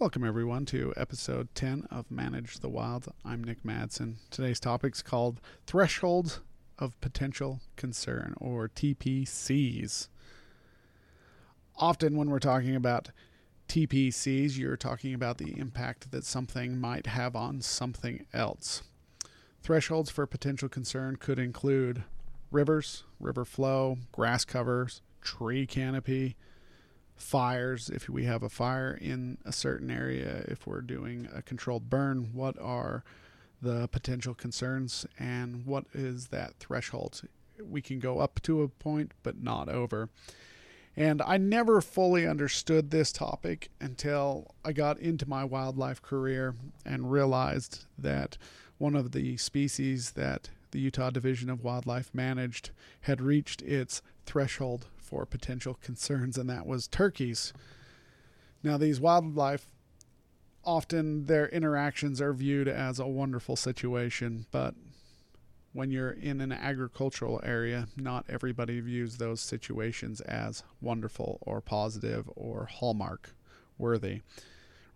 Welcome, everyone, to episode 10 of Manage the Wild. I'm Nick Madsen. Today's topic is called Thresholds of Potential Concern, or TPCs. Often, when we're talking about TPCs, you're talking about the impact that something might have on something else. Thresholds for potential concern could include rivers, river flow, grass covers, tree canopy, fires. If we have a fire in a certain area, if we're doing a controlled burn, what are the potential concerns and what is that threshold? We can go up to a point, but not over. And I never fully understood this topic until I got into my wildlife career and realized that one of the species that the Utah Division of Wildlife managed had reached its threshold for potential concerns, and that was turkeys. Now, these wildlife often their interactions are viewed as a wonderful situation, but when you're in an agricultural area, not everybody views those situations as wonderful or positive or hallmark worthy.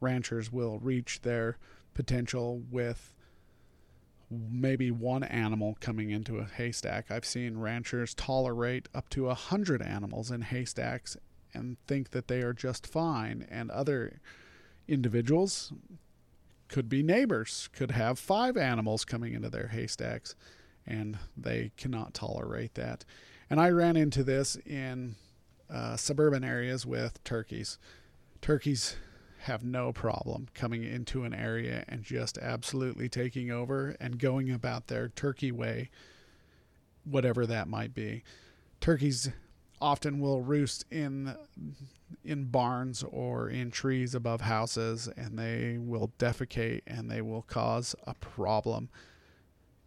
Ranchers will reach their potential with maybe one animal coming into a haystack. I've seen ranchers tolerate up to a hundred animals in haystacks and think that they are just fine, and other individuals could be neighbors, could have five animals coming into their haystacks, and they cannot tolerate that. And I ran into this in uh, suburban areas with turkeys. Turkeys have no problem coming into an area and just absolutely taking over and going about their turkey way, whatever that might be. Turkeys often will roost in in barns or in trees above houses and they will defecate and they will cause a problem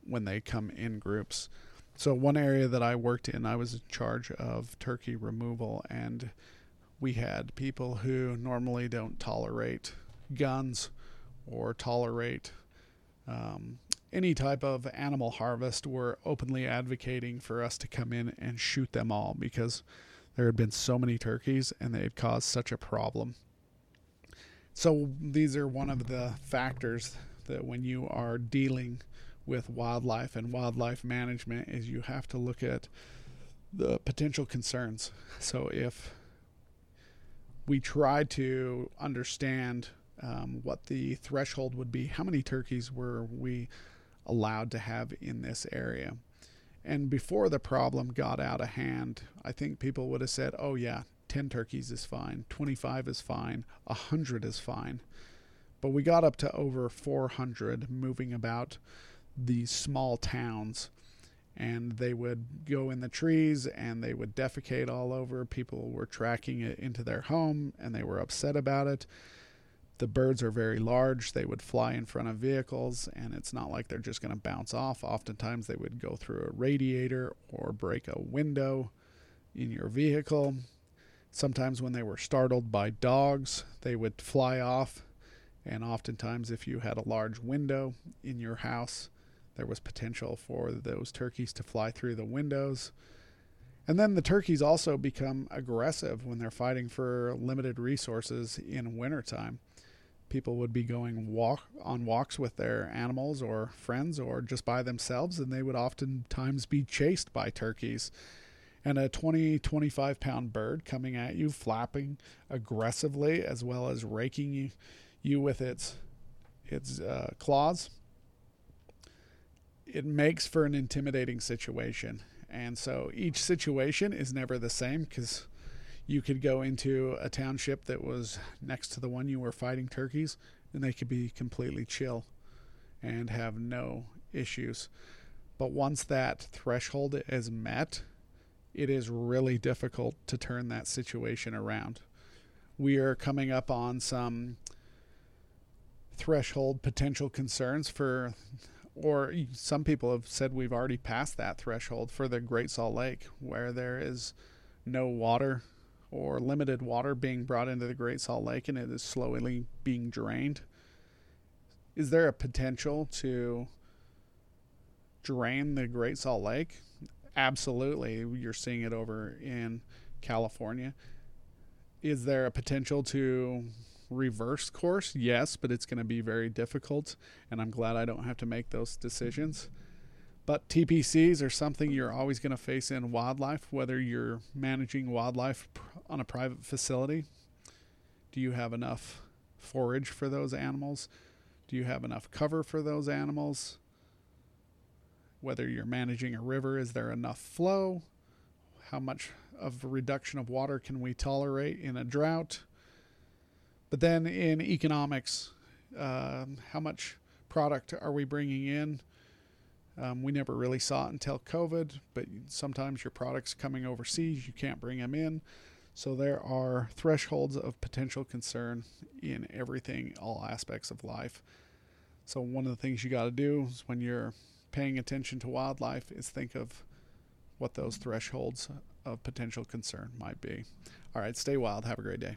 when they come in groups. So one area that I worked in, I was in charge of turkey removal and we had people who normally don't tolerate guns or tolerate um, any type of animal harvest were openly advocating for us to come in and shoot them all because there had been so many turkeys and they had caused such a problem. So these are one of the factors that when you are dealing with wildlife and wildlife management is you have to look at the potential concerns. So if we tried to understand um, what the threshold would be. How many turkeys were we allowed to have in this area? And before the problem got out of hand, I think people would have said, oh, yeah, 10 turkeys is fine, 25 is fine, 100 is fine. But we got up to over 400 moving about these small towns and they would go in the trees and they would defecate all over. People were tracking it into their home and they were upset about it. The birds are very large. They would fly in front of vehicles, and it's not like they're just going to bounce off. Oftentimes, they would go through a radiator or break a window in your vehicle. Sometimes, when they were startled by dogs, they would fly off. And oftentimes, if you had a large window in your house, there was potential for those turkeys to fly through the windows. And then the turkeys also become aggressive when they're fighting for limited resources in wintertime. People would be going walk on walks with their animals or friends or just by themselves, and they would oftentimes be chased by turkeys. And a 20, 25 pound bird coming at you, flapping aggressively, as well as raking you, you with its, its uh, claws it makes for an intimidating situation. And so each situation is never the same because you could go into a township that was next to the one you were fighting turkeys and they could be completely chill and have no issues. But once that threshold is met, it is really difficult to turn that situation around. We are coming up on some threshold potential concerns for or some people have said we've already passed that threshold for the Great Salt Lake, where there is no water or limited water being brought into the Great Salt Lake and it is slowly being drained. Is there a potential to drain the Great Salt Lake? Absolutely. You're seeing it over in California. Is there a potential to reverse course? Yes, but it's going to be very difficult, and I'm glad I don't have to make those decisions. But TPCs are something you're always going to face in wildlife, whether you're managing wildlife on a private facility. Do you have enough forage for those animals? Do you have enough cover for those animals? Whether you're managing a river, is there enough flow? How much of a reduction of water can we tolerate in a drought? But then in economics, um, how much product are we bringing in? Um, we never really saw it until COVID, but sometimes your product's coming overseas, you can't bring them in. So there are thresholds of potential concern in everything, all aspects of life. So one of the things you got to do is when you're paying attention to wildlife is think of what those thresholds of potential concern might be. All right, stay wild. Have a great day.